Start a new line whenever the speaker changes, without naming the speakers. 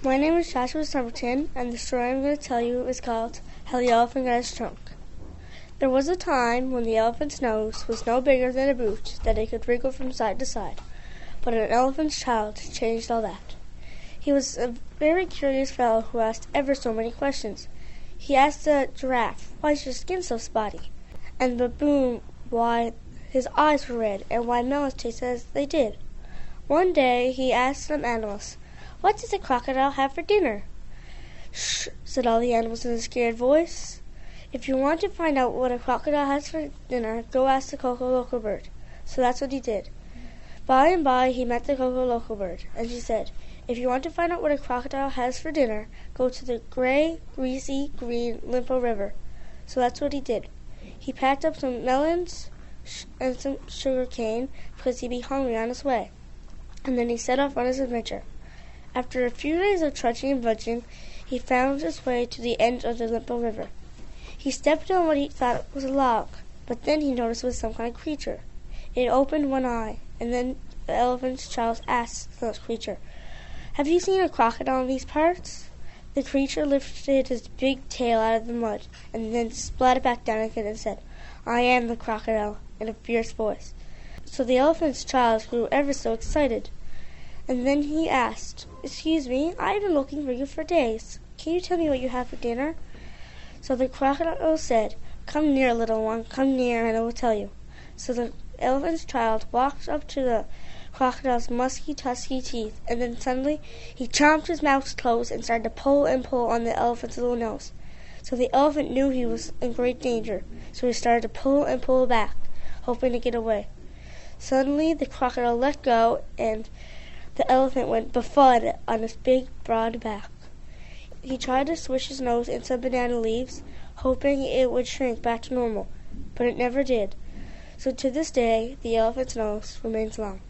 My name is Joshua Somerton, and the story I'm going to tell you is called How the Elephant Got His Trunk. There was a time when the elephant's nose was no bigger than a boot that it could wriggle from side to side, but an elephant's child changed all that. He was a very curious fellow who asked ever so many questions. He asked the giraffe, Why is your skin so spotty? And the baboon why his eyes were red and why melons tasted as they did. One day he asked some animals, What does a crocodile have for dinner? Shh, said all the animals in a scared voice. If you want to find out what a crocodile has for dinner, go ask the Coco loco bird. So that's what he did. By and by he met the Coco loco bird, and she said, If you want to find out what a crocodile has for dinner, go to the gray, greasy, green Limpo River. So that's what he did. He packed up some melons and some sugar cane because he'd be hungry on his way, and then he set off on his adventure. After a few days of trudging and budging, he found his way to the end of the Limpo River. He stepped on what he thought was a log, but then he noticed it was some kind of creature. It opened one eye, and then the elephant's child asked the creature, Have you seen a crocodile in these parts? The creature lifted his big tail out of the mud, and then splatted back down again and said, I am the crocodile, in a fierce voice. So the elephant's child grew ever so excited. And then he asked, Excuse me, I have been looking for you for days. Can you tell me what you have for dinner? So the crocodile said, Come near, little one, come near, and I will tell you. So the elephant's child walked up to the crocodile's musky, tusky teeth, and then suddenly he chomped his mouth closed and started to pull and pull on the elephant's little nose. So the elephant knew he was in great danger, so he started to pull and pull back, hoping to get away. Suddenly the crocodile let go, and the elephant went befud on his big, broad back. He tried to swish his nose into banana leaves, hoping it would shrink back to normal, but it never did. So to this day the elephant's nose remains long.